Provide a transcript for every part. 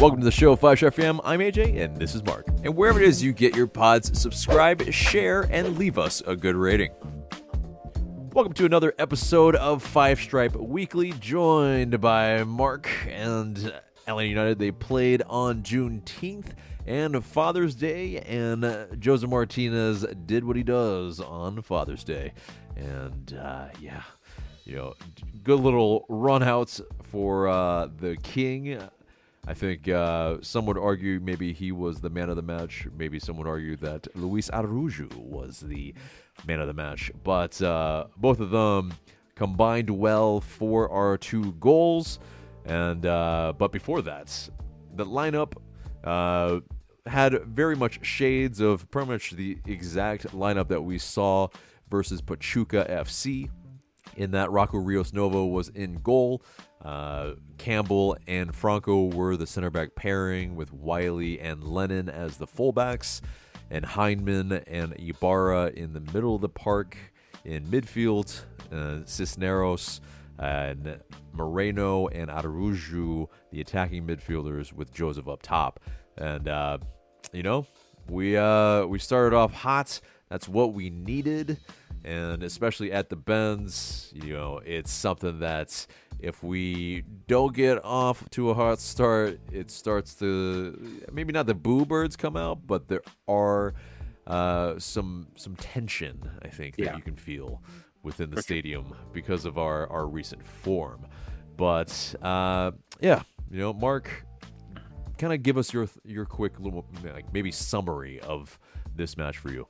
Welcome to the show, 5 Star Fam. I'm AJ, and this is Mark. And wherever it is you get your pods, subscribe, share, and leave us a good rating. Welcome to another episode of Five Stripe Weekly, joined by Mark and Atlanta United. They played on Juneteenth and Father's Day, and Josef Martinez did what he does on Father's Day. And uh, yeah, you know, good little runouts for uh, the King. I think uh, some would argue maybe he was the man of the match. Maybe some would argue that Luiz Araujo was the man of the match. But uh, both of them combined well for our two goals. And uh, but before that, the lineup uh, had very much shades of pretty much the exact lineup that we saw versus Pachuca FC. In that Rocco Rios Novo was in goal. Uh, Campbell and Franco were the center back pairing with Wiley and Lennon as the fullbacks, and Hyndman and Ibarra in the middle of the park. In midfield, uh, Cisneros and Moreno and Araujo, the attacking midfielders, with Josef up top. And uh, you know, we uh, we started off hot. That's what we needed, and especially at the Benz, you know, it's something that's if we don't get off to a hot start, it starts to maybe not the boo birds come out, but there are uh, some some tension. I think that Yeah. you can feel within the stadium because of our our recent form. But uh, yeah, you know, Mark, kind of give us your your quick little like maybe summary of this match for you.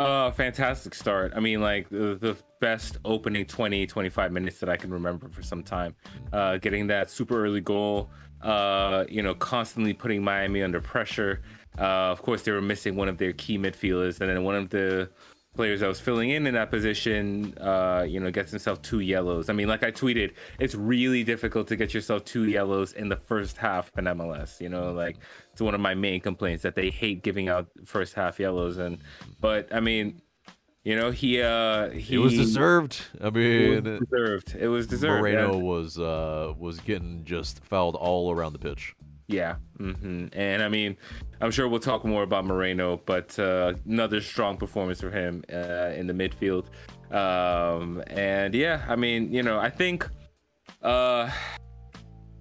Uh, fantastic start. I mean, like the, the best opening 20, 25 minutes that I can remember for some time. Uh, getting that super early goal, uh, you know, constantly putting Miami under pressure. Uh, of course, they were missing one of their key midfielders, and then one of the players that was filling in in that position, uh, you know, gets himself two yellows. I mean, like I tweeted, it's really difficult to get yourself two yellows in the first half in MLS. You know, like it's one of my main complaints that they hate giving out first half yellows. And but I mean, you know, he uh he It was deserved. I It mean, was deserved. It was deserved. Moreno was uh was getting just fouled all around the pitch. Yeah. hmm And I mean, I'm sure we'll talk more about Moreno, but uh, another strong performance for him uh, in the midfield. Um, and yeah, I mean, you know, I think uh,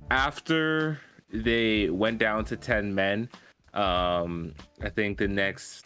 after they went down to 10 men, um, I think the next.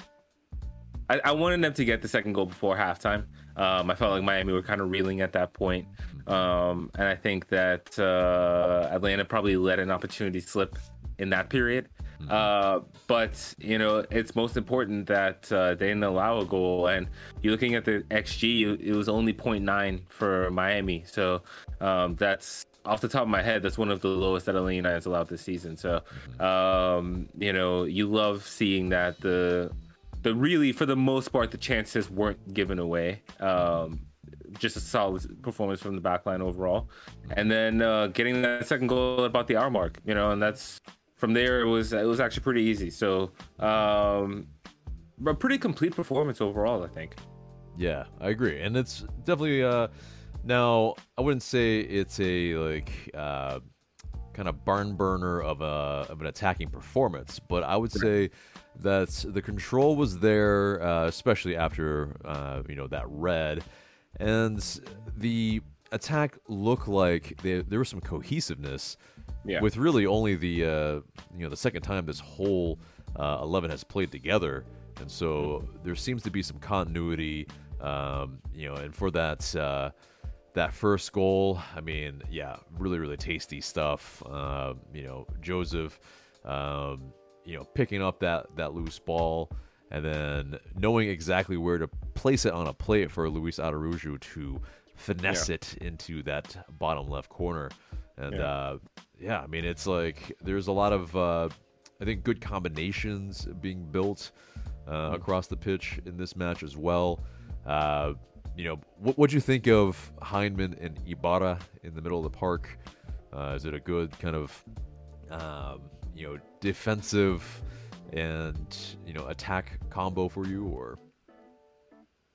I, I wanted them to get the second goal before halftime. Um, I felt like Miami were kind of reeling at that point. Um, and I think that uh, Atlanta probably let an opportunity slip in that period. Uh, but you know, it's most important that uh, they didn't allow a goal. And you're looking at the XG; it was only 0.9 for Miami. So um, that's off the top of my head, that's one of the lowest that Atlanta United's allowed this season. So um, you know, you love seeing that the the really for the most part the chances weren't given away. Um, just a solid performance from the back line overall. And then uh, getting that second goal at about the hour mark, you know, and that's from there it was it was actually pretty easy. So um a pretty complete performance overall, I think. Yeah, I agree, and it's definitely uh now I wouldn't say it's a like uh kind of barn burner of a of an attacking performance, but I would say that the control was there, uh, especially after uh, you know that red, and the attack looked like they, there was some cohesiveness Yeah. with really only the uh, you know the second time this whole uh, 11 has played together and so there seems to be some continuity um, you know and for that uh, that first goal i mean yeah really really tasty stuff uh, you know joseph um, you know picking up that that loose ball and then knowing exactly where to place it on a plate for Luiz Araujo to finesse it into that bottom left corner. And Yeah. uh, yeah, I mean, it's like there's a lot of, uh, I think, good combinations being built uh, across the pitch in this match as well. Uh, you know, what what'd you think of Hyndman and Ibarra in the middle of the park? Uh, is it a good kind of, um, you know, defensive and you know attack combo for you, or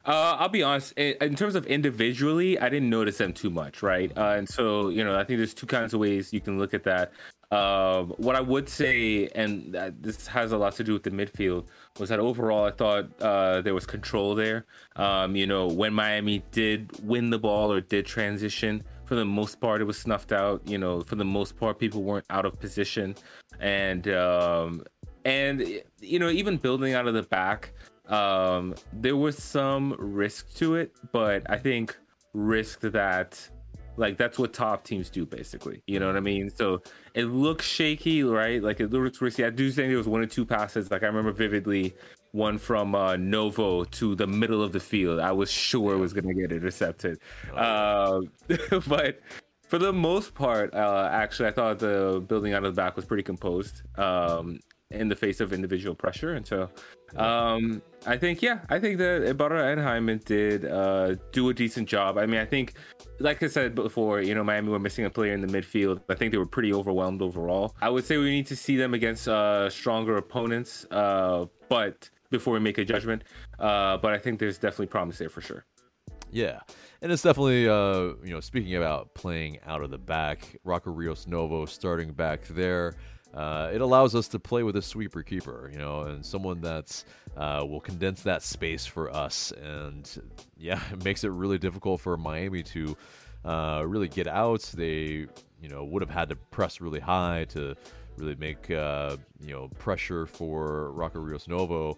Uh, I'll be honest. In, terms of individually, I didn't notice them too much, right? Uh, and so, you know, I think there's two kinds of ways you can look at that. Um, what I would say, and this has a lot to do with the midfield, was that overall I thought uh, there was control there. Um, you know, when Miami did win the ball or did transition, for the most part, it was snuffed out. You know, for the most part, people weren't out of position, and um, and you know, even building out of the back, um, there was some risk to it, but I think risk that like that's what top teams do, basically. You know what I mean? So it looks shaky, right? Like it looks risky. I do think there was one or two passes. Like I remember vividly one from uh, Novo to the middle of the field. I was sure it was going to get intercepted, uh, but for the most part, uh, actually, I thought the building out of the back was pretty composed um, in the face of individual pressure, and so um, I think, yeah, I think that Ibarra and Hyndman did uh, do a decent job. I mean, I think, like I said before, you know, Miami were missing a player in the midfield. I think they were pretty overwhelmed overall. I would say we need to see them against uh, stronger opponents, uh, but before we make a judgment. Uh, but I think there's definitely promise there for sure. Yeah, and it's definitely uh, you know speaking about playing out of the back, Rocco Rios Novo starting back there uh, it allows us to play with a sweeper keeper, you know, and someone that's uh, will condense that space for us. And yeah, it makes it really difficult for Miami to uh, really get out. They, you know, would have had to press really high to really make uh, you know pressure for Rocco Rios Novo.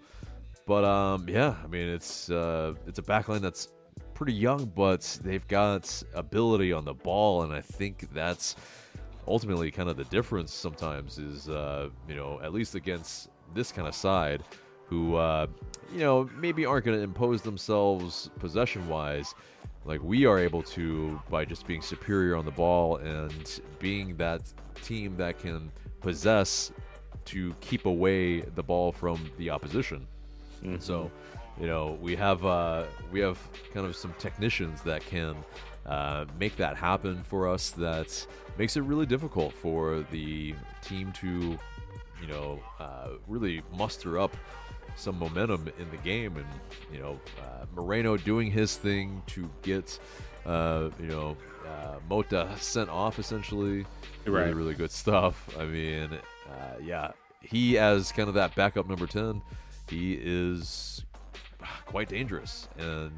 But um, yeah, I mean it's uh, it's a backline that's pretty young, but they've got ability on the ball, and I think that's ultimately kind of the difference sometimes is uh, you know at least against this kind of side who uh, you know maybe aren't going to impose themselves possession wise like we are able to by just being superior on the ball and being that team that can possess to keep away the ball from the opposition mm-hmm. so you know we have uh, we have kind of some technicians that can uh, make that happen for us that makes it really difficult for the team to, you know, uh, really muster up some momentum in the game. And, you know, uh, Moreno doing his thing to get, uh, you know, uh, Mota sent off essentially. Right. Really, really good stuff. I mean, yeah, he as kind of that backup number 10, he is quite dangerous. And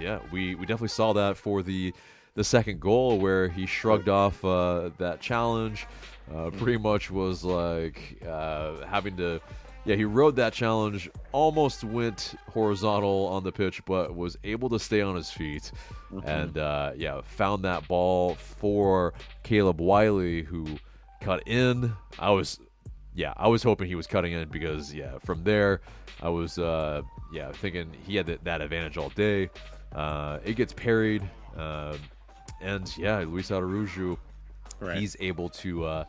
yeah, we, we definitely saw that for the the second goal where he shrugged off uh, that challenge. Uh, hmm. pretty much was like uh, having to. Yeah, he rode that challenge, almost went horizontal on the pitch, but was able to stay on his feet. Mm-hmm. And uh, yeah, found that ball for Caleb Wiley, who cut in. I was, yeah, I was hoping he was cutting in because, yeah, from there, I was, uh, yeah, thinking he had that, that advantage all day. Uh, it gets parried. Uh, and yeah, Luiz Araujo, right. he's able to uh,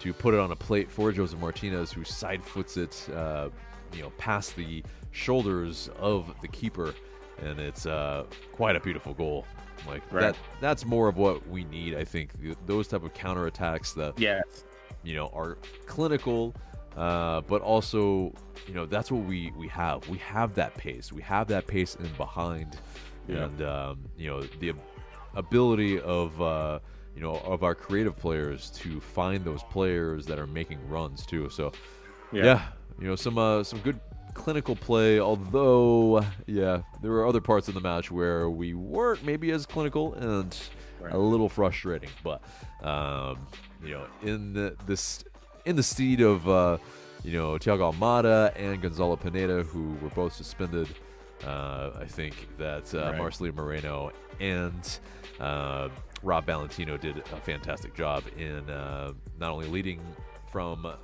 to put it on a plate for Josef Martinez, who side foots it, uh, you know, past the shoulders of the keeper, and it's uh, quite a beautiful goal. Like right. that, that's more of what we need. I think those type of counterattacks that, yes. you know, are clinical. Uh, but also, you know, that's what we we have. We have that pace. We have that pace in behind, yeah. and um, you know the ability of uh, you know of our creative players to find those players that are making runs too. So yeah, yeah you know some uh, some good clinical play. Although yeah, there were other parts of the match where we weren't maybe as clinical and right. a little frustrating. But um, you know in the, this in the steed of uh, you know Thiago Almada and Gonzalo Pineda, who were both suspended. Uh, I think that uh, right. Marcelino Moreno and uh, Rob Valentino did a fantastic job in uh, not only leading from uh,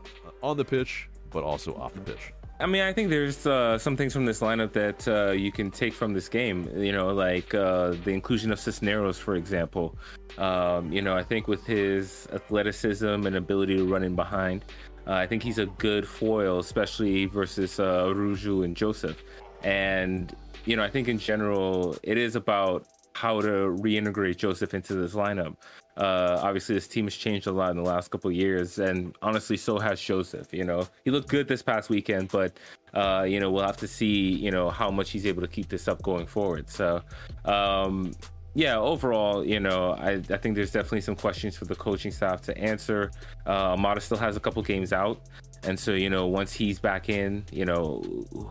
on the pitch but also off the pitch. I mean, I think there's uh, some things from this lineup that uh, you can take from this game. You know, like uh, the inclusion of Cisneros, for example. Um, you know, I think with his athleticism and ability to run in behind, uh, I think he's a good foil, especially versus uh, Ruju and Josef. And you know, I think in general, it is about how to reintegrate Josef into this lineup. Uh, obviously, this team has changed a lot in the last couple years, and honestly, so has Joseph. You know, he looked good this past weekend, but uh, you know, we'll have to see, you know, how much he's able to keep this up going forward. So, um, yeah, overall, you know, I, I think there's definitely some questions for the coaching staff to answer. Uh, still has a couple games out. And so, you know, once he's back in, you know,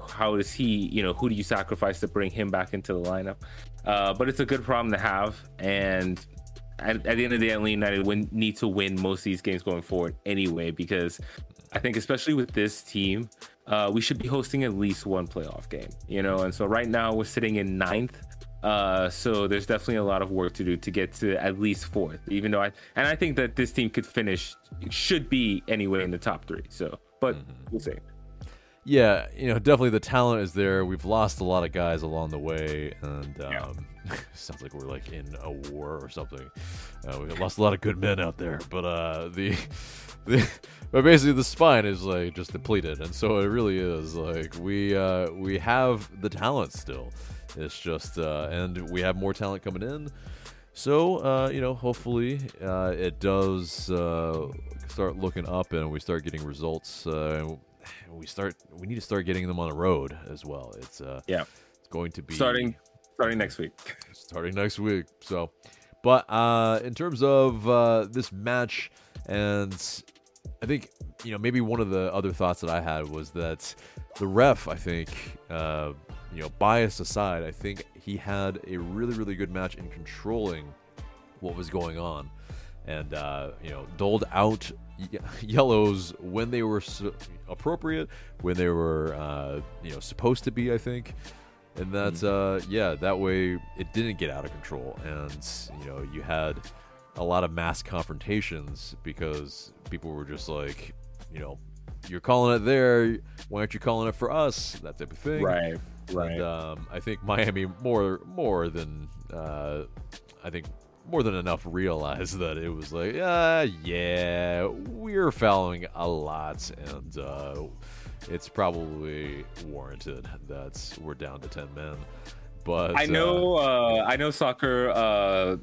how does he, you know, who do you sacrifice to bring him back into the lineup? Uh, but it's a good problem to have. And at, at the end of the day, Atlanta United win, need to win most of these games going forward anyway, because I think, especially with this team, uh, we should be hosting at least one playoff game, you know? And so right now we're sitting in ninth. Uh, so there's definitely a lot of work to do to get to at least fourth, even though I, and I think that this team could finish, should be anyway in the top three. So, but mm-hmm. we'll see. Yeah, you know, definitely the talent is there. We've lost a lot of guys along the way, and um, yeah. sounds like we're like in a war or something. Uh, we lost a lot of good men out there, but uh, the the but basically the spine is like just depleted, and so it really is like we uh, we have the talent still. It's just uh, and we have more talent coming in. So uh, you know, hopefully uh, it does uh, start looking up, and we start getting results. Uh, we start we need to start getting them on the road as well. It's uh yeah, it's going to be starting starting next week. Starting next week. So, but uh in terms of uh this match and I think you know maybe one of the other thoughts that I had was that the ref I think uh you know bias aside I think he had a really really good match in controlling what was going on and uh, you know doled out yellows when they were su- appropriate, when they were uh, you know supposed to be, I think. And that's mm-hmm. uh, yeah, that way it didn't get out of control, and you know you had a lot of mass confrontations because people were just like, you know, you're calling it there, why aren't you calling it for us? That type of thing. Right. Right. And um, I think Miami more more than uh, I think more than enough realized that it was like, uh, yeah, we're fouling a lot, and uh, it's probably warranted that we're down to ten men. But I know, uh, uh, I know, soccer uh,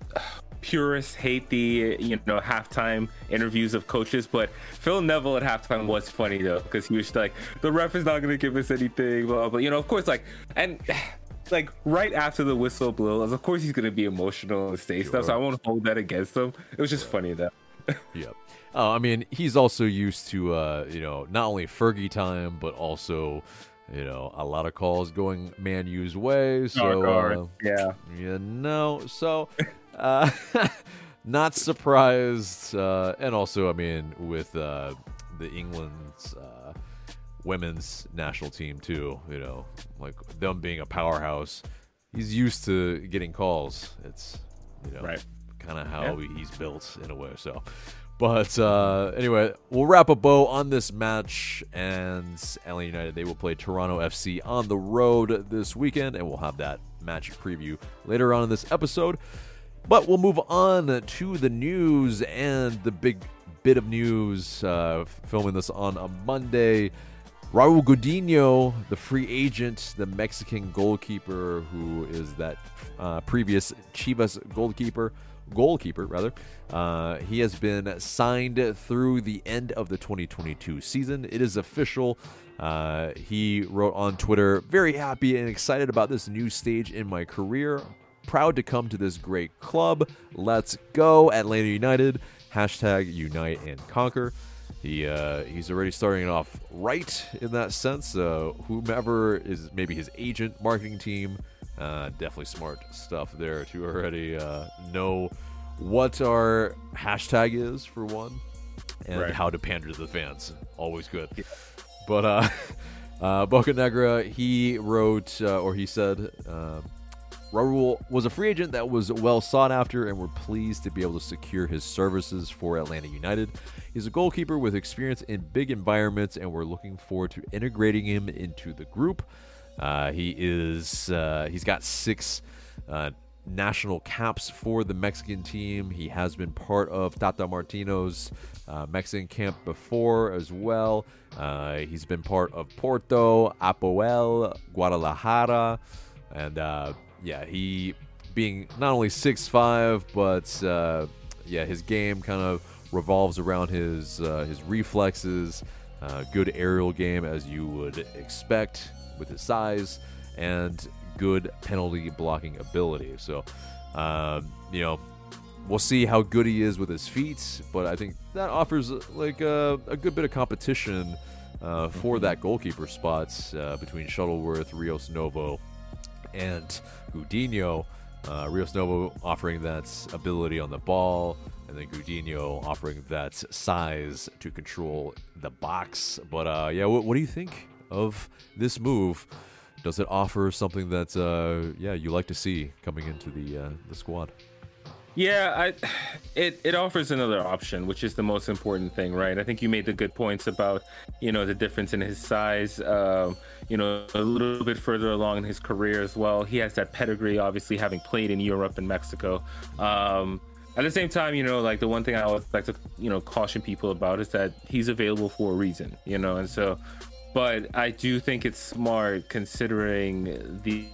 purists hate the you know halftime interviews of coaches, but Phil Neville at halftime was funny though because he was like, the ref is not going to give us anything, blah, blah. You know, of course, like and like right after the whistle blows, of course he's gonna be emotional and say sure. stuff. So I won't hold that against him. It was just funny though. yep. Oh, I mean, he's also used to uh, you know not only Fergie time, but also you know a lot of calls going Man U's way. So uh, yeah, you know, so uh, not surprised. Uh, and also, I mean, with uh, the England's. Uh, women's national team too. You know, like them being a powerhouse. He's used to getting calls. It's you know right. kind of how yeah. he's built in a way. So, but uh, anyway, we'll wrap a bow on this match. And LA United they will play Toronto FC on the road this weekend, and we'll have that match preview later on in this episode. But we'll move on to the news and the big bit of news. Uh, filming this on a Monday. Raul Gudiño, the free agent, the Mexican goalkeeper who is that uh, previous Chivas goalkeeper, goalkeeper rather, uh, he has been signed through the end of the 2022 season. It is official. Uh, he wrote on Twitter, "Very happy and excited about this new stage in my career. Proud to come to this great club. Let's go, Atlanta United. Hashtag Unite and Conquer." He uh, he's already starting off right in that sense. Uh, whomever is maybe his agent, marketing team, uh, definitely smart stuff there to already uh, know what our hashtag is for one, and right. how to pander to the fans. Always good. Yeah. But uh, uh, Bocanegra, he wrote uh, or he said. Raul was a free agent that was well sought after, and we're pleased to be able to secure his services for Atlanta United. He's a goalkeeper with experience in big environments, and we're looking forward to integrating him into the group. Uh, he is uh, he's got six uh, national caps for the Mexican team. He has been part of Tata Martino's uh, Mexican camp before as well. Uh, he's been part of Porto, Apoel, Guadalajara, and uh, yeah, he being not only six five, but yeah, his game kind of revolves around his uh, his reflexes, uh, good aerial game as you would expect with his size, and good penalty blocking ability. So, Um, you know, we'll see how good he is with his feet, but I think that offers like a, a good bit of competition uh, for that goalkeeper spots uh, between Shuttleworth, Rios Novo, and Gudiño. Uh, Rios Novo offering that ability on the ball, and then Gudiño offering that size to control the box. But uh, yeah, what, what do you think of this move? Does it offer something that uh, yeah you like to see coming into the uh, the squad? Yeah, I, it it offers another option, which is the most important thing, right? I think you made the good points about you know the difference in his size. Um, you know, a little bit further along in his career as well. He has that pedigree, obviously having played in Europe and Mexico. Um, at the same time, you know, like the one thing I always like to you know caution people about is that he's available for a reason, you know, and so. But I do think it's smart considering the,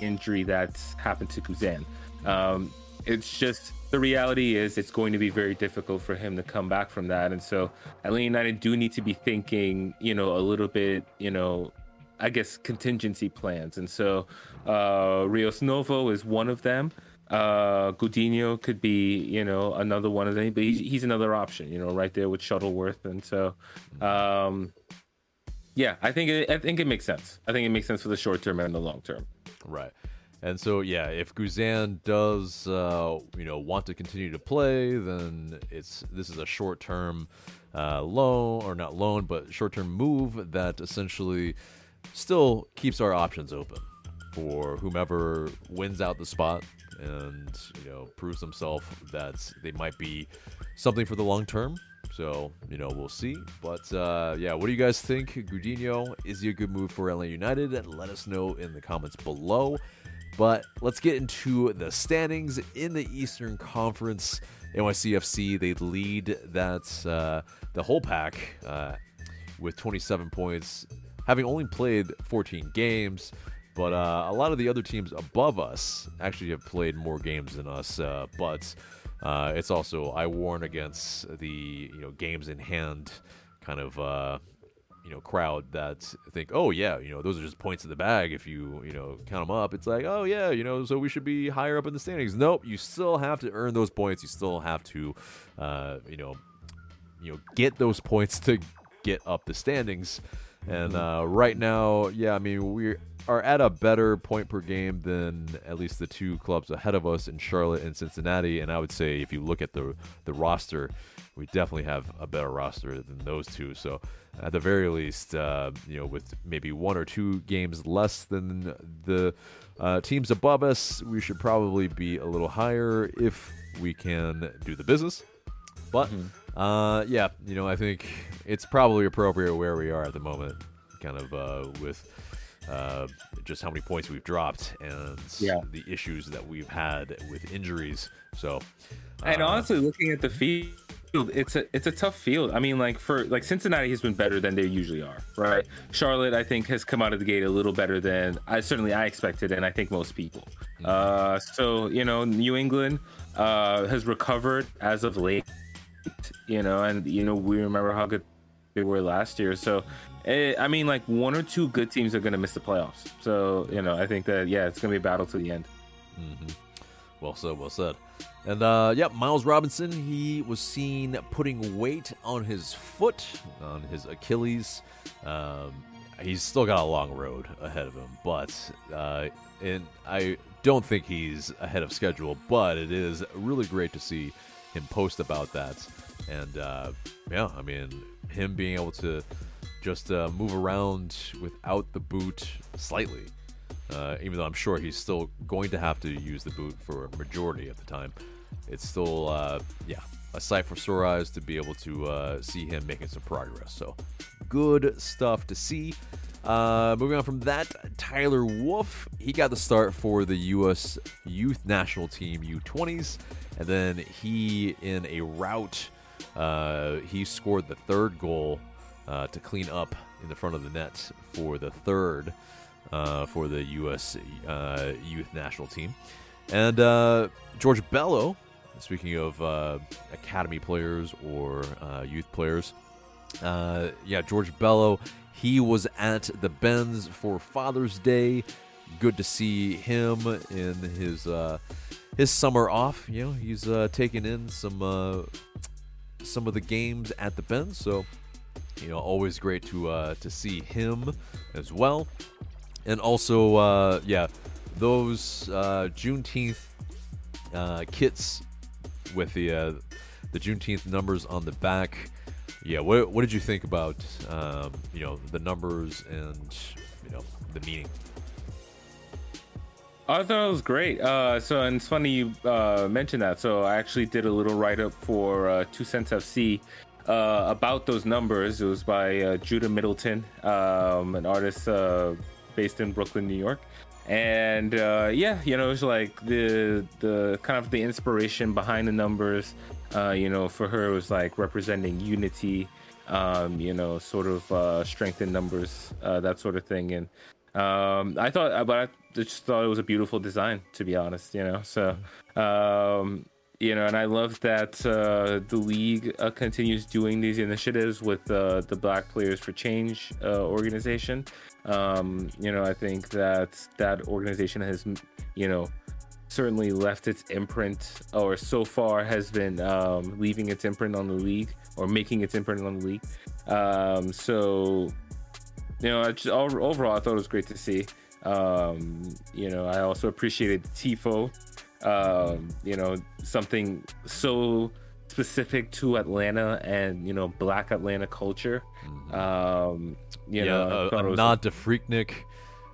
injury that's happened to Guzan. Um, it's just the reality is it's going to be very difficult for him to come back from that. And so Atlanta United do need to be thinking, you know, a little bit, you know, I guess contingency plans. And so uh, Rios Novo is one of them. Uh, Gudiño could be, you know, another one of them, but he's, he's another option, you know, right there with Shuttleworth. And so, um, yeah, I think it, I think it makes sense. I think it makes sense for the short term and the long term. Right. And so, yeah, if Guzan does, uh, you know, want to continue to play, then it's this is a short-term uh, loan or not loan, but short-term move that essentially still keeps our options open for whomever wins out the spot and you know proves himself that they might be something for the long term. So you know we'll see. But uh, yeah, what do you guys think? Gudiño is he a good move for LA United? Let us know in the comments below. But let's get into the standings in the Eastern Conference. NYCFC they lead that uh, the whole pack uh, with 27 points, having only played 14 games. But uh, a lot of the other teams above us actually have played more games than us. Uh, but uh, it's also I warn against the you know games in hand kind of uh, you know crowd that think, oh yeah, you know those are just points in the bag if you you know count them up. It's like, oh yeah, you know, so we should be higher up in the standings. Nope, you still have to earn those points. You still have to, uh, you know, you know, get those points to get up the standings. And uh, right now, yeah, I mean, we are at a better point per game than at least the two clubs ahead of us in Charlotte and Cincinnati. And I would say, if you look at the the roster, we definitely have a better roster than those two. So at the very least, uh, you know, with maybe one or two games less than the uh, teams above us, we should probably be a little higher if we can do the business. But mm-hmm. uh, yeah, you know, I think it's probably appropriate where we are at the moment, kind of uh, with. Uh, just how many points we've dropped and yeah. the issues that we've had with injuries. So, and uh, honestly, looking at the field, it's a it's a tough field. I mean, like for like Cincinnati has been better than they usually are, right? Charlotte, I think, has come out of the gate a little better than I certainly I expected, and I think most people. Mm-hmm. Uh, so you know, New England uh, has recovered as of late, you know, and you know we remember how good they were last year. So, it, eh, I mean, like one or two good teams are going to miss the playoffs. So you know, I think that yeah, it's going to be a battle to the end. Mm-hmm. Well said. Well said. And uh, Miles Robinson, he was seen putting weight on his foot, on his Achilles. Um, he's still got a long road ahead of him, but uh, and I don't think he's ahead of schedule. But it is really great to see him post about that, and uh, yeah, I mean him being able to just uh, move around without the boot slightly. Uh, even though I'm sure he's still going to have to use the boot for a majority of the time it's still, uh, yeah, a sight for sore eyes to be able to uh, see him making some progress. So good stuff to see. Uh, moving on from that, Tyler Wolff, he got the start for the U.S. Youth National Team U20s, and then he, in a rout, uh, he scored the third goal uh, to clean up in the front of the net for the third uh, for the U.S. Uh, Youth National Team. And uh, George Bello, Speaking of uh, academy players or uh, youth players, uh, yeah, George Bello, he was at the Benz for Father's Day good to see him in his his summer off. You know, he's taking in some some of the games at the Benz, so you know, always great to uh, to see him as well. And also, uh, yeah, those uh, Juneteenth uh, kits with the uh, the Juneteenth numbers on the back. Yeah, what what did you think about um, you know the numbers and you know the meaning? I thought it was great. Uh, so, and it's funny you uh, mentioned that. So, I actually did a little write up for uh, Two Cents FC uh, about those numbers. It was by uh, Judah Middleton, um, an artist uh, based in Brooklyn, New York. And yeah, you know, it's like the the kind of the inspiration behind the numbers. you know, for her, was like representing unity. Um, you know, sort of strength in numbers, that sort of thing. And um, I thought, but I just thought it was a beautiful design, to be honest. You know, so um, you know, and I love that uh, the league uh, continues doing these initiatives with uh, the Black Players for Change uh, organization. Um, you know, I think that that organization has, you know, certainly left its imprint, or so far has been um, leaving its imprint on the league, or making its imprint on the league. Um, so, you know, just, overall, I thought it was great to see. Um, you know, I also appreciated Tifo um, you know, something so specific to Atlanta and you know Black Atlanta culture. Mm-hmm. Um, you yeah, know, a, a was... nod to Freaknik,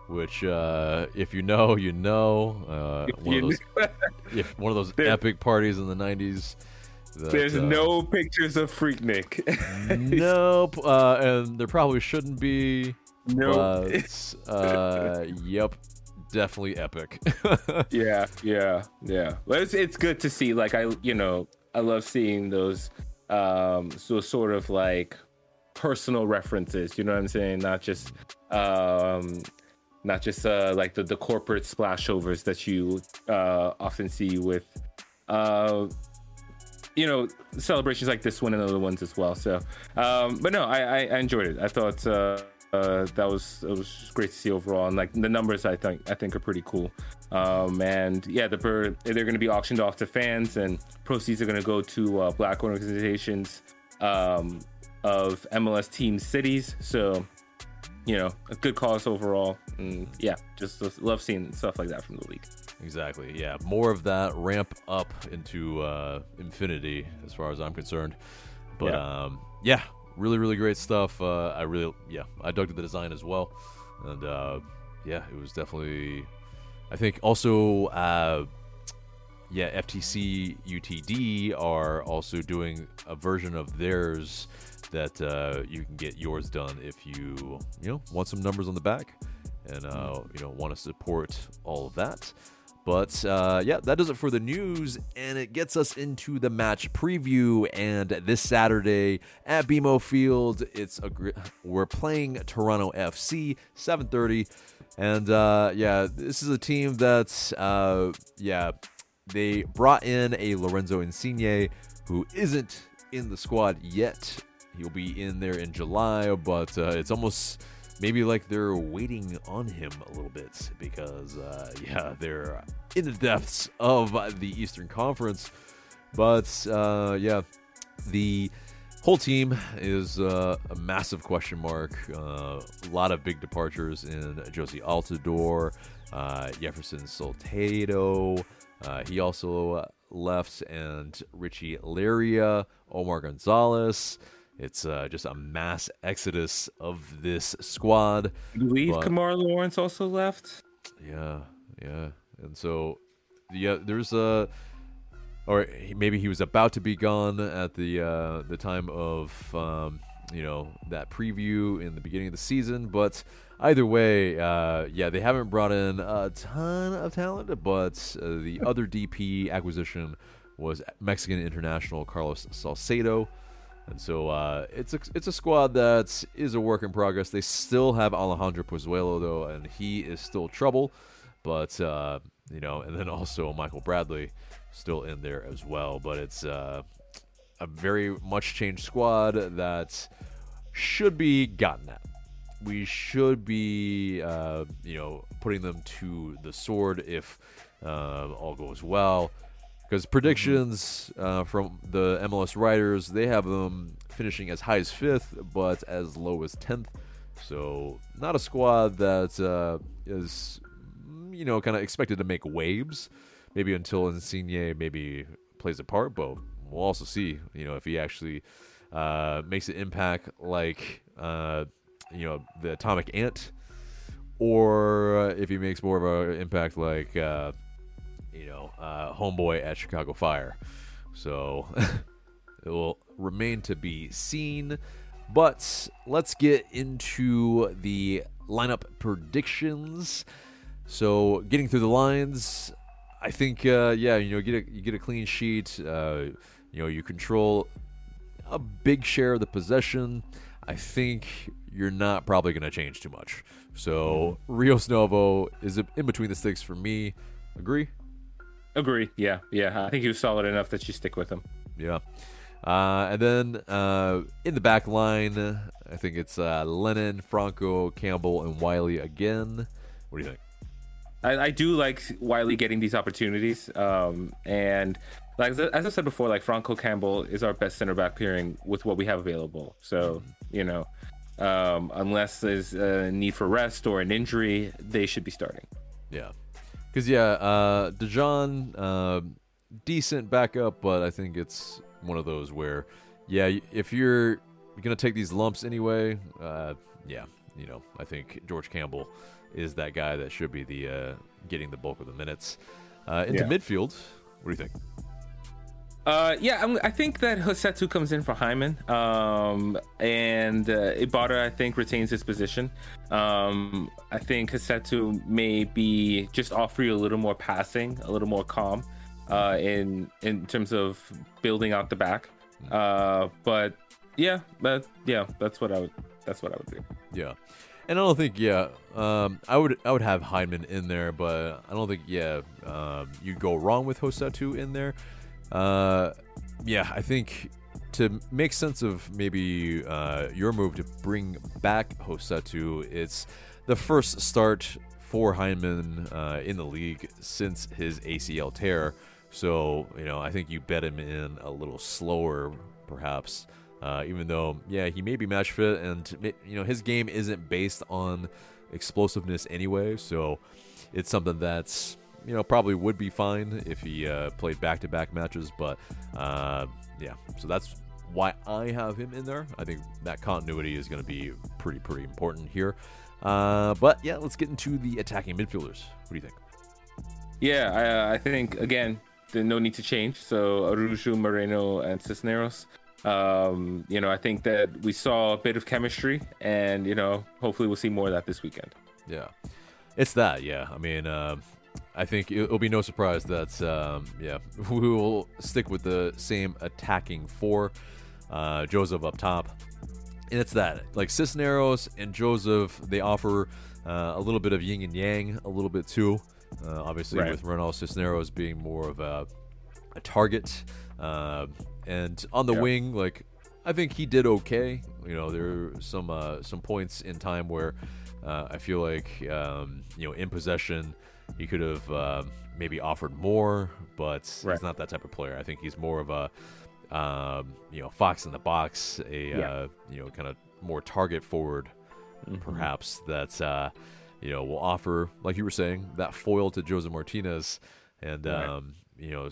which uh, if you know, you know. Uh, one, of those, if one of those epic parties in the '90s. That, There's uh, no pictures of Freaknik. nope, uh, and there probably shouldn't be. Nope. Uh, yep, definitely epic. yeah, yeah, yeah. Well, it's it's good to see. Like I, you know, I love seeing those, um, so sort of like personal references. You know what I'm saying? Not just, um, not just uh, like the the corporate splashovers that you uh, often see with, uh, you know, celebrations like this one and other ones as well. So, um, but no, I, I, enjoyed it. I thought. Uh, uh, that was it was great to see overall, and like the numbers, I think I think are pretty cool. Um, and yeah, the bird they're going to be auctioned off to fans, and proceeds are going to go to uh, Black organizations um, of MLS team cities. So you know, a good cause overall. And yeah, just love seeing stuff like that from the league. Exactly. Yeah, more of that ramp up into uh, infinity, as far as I'm concerned. But yeah. um, yeah, really, really great stuff. Uh, I really, yeah, I dug to the design as well, and uh, yeah, it was definitely. I think also, uh, yeah, FTC UTD are also doing a version of theirs that uh, you can get yours done if you you know want some numbers on the back and uh, you know want to support all of that. But uh, yeah, that does it for the news, and it gets us into the match preview. And this Saturday at BMO Field, it's a gr- we're playing Toronto FC 7:30, and uh, yeah, this is a team that's uh, yeah they brought in a Lorenzo Insigne who isn't in the squad yet. He'll be in there in July, but uh, it's almost maybe like they're waiting on him a little bit because, uh, yeah, they're in the depths of the Eastern Conference. But, uh, yeah, the whole team is uh, a massive question mark. Uh, a lot of big departures in Jozy Altidore, uh, Jefferson Soteldo. Uh, he also left, and Richie Laryea, Omar Gonzalez. It's uh, just a mass exodus of this squad. I believe but, Kemar Lawrence also left. Yeah, yeah, and so yeah, there's a, or maybe he was about to be gone at the uh, the time of um, you know that preview in the beginning of the season, but either way, uh, yeah, they haven't brought in a ton of talent, but uh, the other DP acquisition was Mexican international Carlos Salcedo. And so uh, it's a, it's a squad that is a work in progress. They still have Alejandro Pozuelo though, and he is still trouble. But uh, you know, and then also Michael Bradley still in there as well. But it's uh, a very much changed squad that should be gotten at. we should be, uh, you know, putting them to the sword if uh, all goes well. Because predictions uh, from the MLS writers, they have them finishing as high as fifth, but as low as tenth. So not a squad that uh, is, you know, kind of expected to make waves. Maybe until Insigne maybe plays a part, but we'll also see. You know, if he actually uh, makes an impact like uh, you know the Atomic Ant, or if he makes more of an impact like uh, uh, Homeboy at Chicago Fire. So it will remain to be seen. But let's get into the lineup predictions. So getting through the lines, I think uh, yeah, you know, get a you get a clean sheet. Uh, you know, you control a big share of the possession. I think you're not probably going to change too much. So Rios Novo is in between the sticks for me. Agree? Agree. Yeah, yeah. I think he was solid enough that you stick with him. Yeah. Uh, and then uh, in the back line, I think it's uh, Lennon, Franco, Campbell, and Wiley again. What do you think? I, I do like Wiley getting these opportunities. Um, and like as I said before, like Franco Campbell is our best center back pairing with what we have available. So you know, um, unless there's a need for rest or an injury, they should be starting. Yeah, because yeah, uh, Dejan, uh, decent backup, but I think it's one of those where, yeah, if you're gonna take these lumps anyway, uh, yeah, you know, I think George Campbell is that guy that should be the uh, getting the bulk of the minutes. Uh, into Yeah. midfield, what do you think? Uh, yeah, I'm, I think that Rossetto comes in for Hyndman, um, and uh, Ibarra I think retains his position. Um, I think Rossetto may be just offer you a little more passing, a little more calm, uh, in in terms of building out the back. Uh, but yeah, but yeah, that's what I would that's what I would do. Yeah, and I don't think yeah, um, I would I would have Hyndman in there, but I don't think yeah, um, you'd go wrong with Rossetto in there. Uh, yeah, I think to make sense of maybe uh, your move to bring back Rossetto, it's the first start for Hyndman uh, in the league since his ACL tear. So you know, I think you bet him in a little slower, perhaps. Uh, even though, yeah, he may be match fit, and you know his game isn't based on explosiveness anyway. So it's something that's you know probably would be fine if he uh, played back-to-back matches. But uh, yeah, so that's why I have him in there. I think that continuity is going to be pretty pretty important here. Uh, but yeah, let's get into the attacking midfielders. What do you think? Yeah, I, uh, I think again, there's no need to change. So Araujo, Moreno, and Cisneros. Um, you know, I think that we saw a bit of chemistry, and you know, hopefully we'll see more of that this weekend. Yeah, it's that. Yeah, I mean, um I think it- it'll be no surprise that um, yeah we will stick with the same attacking four. Uh, Josef up top, and it's that like Cisneros and Josef they offer uh, a little bit of yin and yang, a little bit too. Uh, obviously, Right. with Ronald Cisneros being more of a a target, uh, and on the Yeah. wing, like I think he did okay. You know, there are some uh, some points in time where uh, I feel like um, you know in possession he could have um maybe offered more, but Right. he's not that type of player. I think he's more of a um, you know fox in the box, a Yeah. uh, you know kind of more target forward, perhaps that uh, you know will offer like you were saying that foil to Josef Martinez, and Right. um, you know.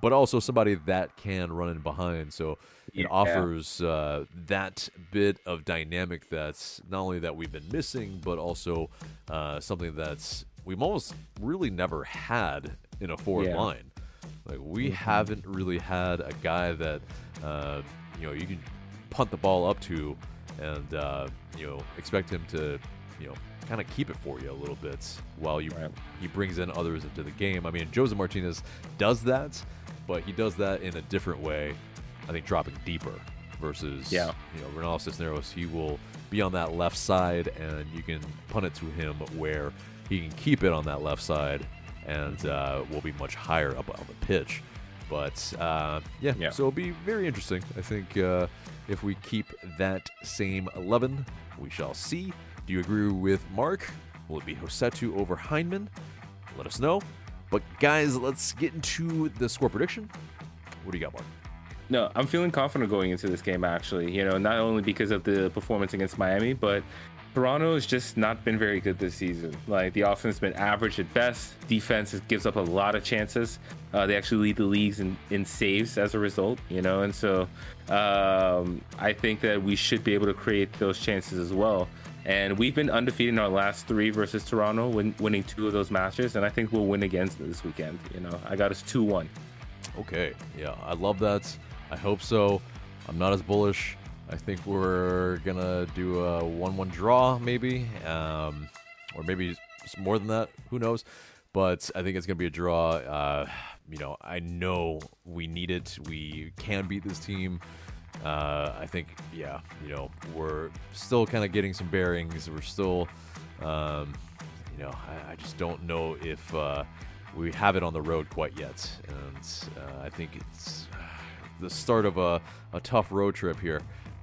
But also somebody that can run in behind, so it Yeah. offers uh, that bit of dynamic that's not only that we've been missing, but also uh, something that's we've almost really never had in a forward Yeah. Mm-hmm. line. Like we haven't really had a guy that uh, you know you can punt the ball up to, and uh, you know expect him to you know kind of keep it for you a little bit while you Right. he brings in others into the game. I mean, Josef Martinez does that, but he does that in a different way. I think dropping deeper versus Yeah. you know Ronaldo Cisneros. He will be on that left side, and you can punt it to him where he can keep it on that left side, and uh, will be much higher up on the pitch. But uh, yeah, Yeah. so it'll be very interesting. I think uh, if we keep that same 11, we shall see. Do you agree with Mark? Will it be Rossetto over Hyndman? Let us know. But guys, let's get into the score prediction. What do you got, Mark? No, I'm feeling confident going into this game. Actually, you know, not only because of the performance against Miami, but Toronto has just not been very good this season. Like the offense has been average at best. Defense gives up a lot of chances. Uh, they actually lead the leagues in, in saves as a result. You know, and so um, I think that we should be able to create those chances as well. And we've been undefeated in our last three versus Toronto, win, winning two of those matches, and I think we'll win again this weekend. You know, I got us two one. Okay, yeah, I love that. I hope so. I'm not as bullish. I think we're gonna do a one-one draw, maybe, um, or maybe more than that. Who knows? But I think it's gonna be a draw. Uh, you know, I know we need it. We can beat this team. Uh, I think, yeah, you know, we're still kind of getting some bearings. We're still, um, you know, I, I, just don't know if uh, we have it on the road quite yet. And uh, I think it's the start of a, a tough road trip here.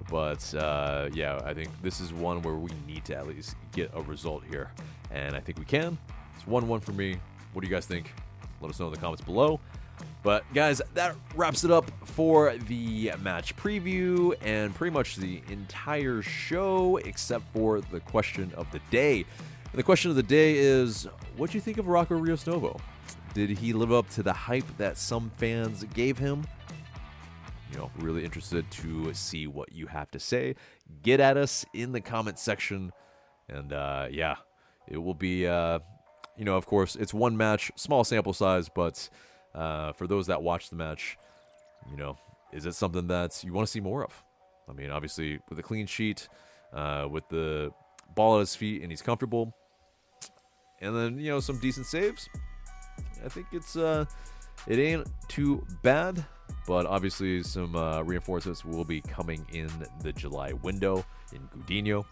But uh, yeah, I think this is one where we need to at least get a result here. And I think we can. It's 1 1 for me. What do you guys think? Let us know in the comments below. But guys, that wraps it up for the match preview and pretty much the entire show, except for the question of the day. And the question of the day is what do you think of Rocco Rios Novo? Did he live up to the hype that some fans gave him? You know, really interested to see what you have to say. Get at us in the comment section. And uh, yeah, it will be, uh, you know, of course, it's one match, small sample size, but uh, for those that watch the match, you know, is it something that you want to see more of? I mean, obviously, with a clean sheet, uh, with the ball at his feet, and he's comfortable, and then you know some decent saves. I think it's uh, it ain't too bad, but obviously some uh, reinforcements will be coming in the July window in Gudiño.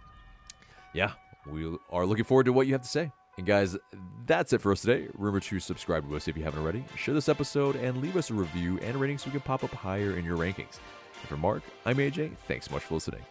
Yeah, we are looking forward to what you have to say. And guys, that's it for us today. Remember to subscribe to us if you haven't already. Share this episode and leave us a review and rating so we can pop up higher in your rankings. And for Mark, I'm AJ. Thanks so much for listening.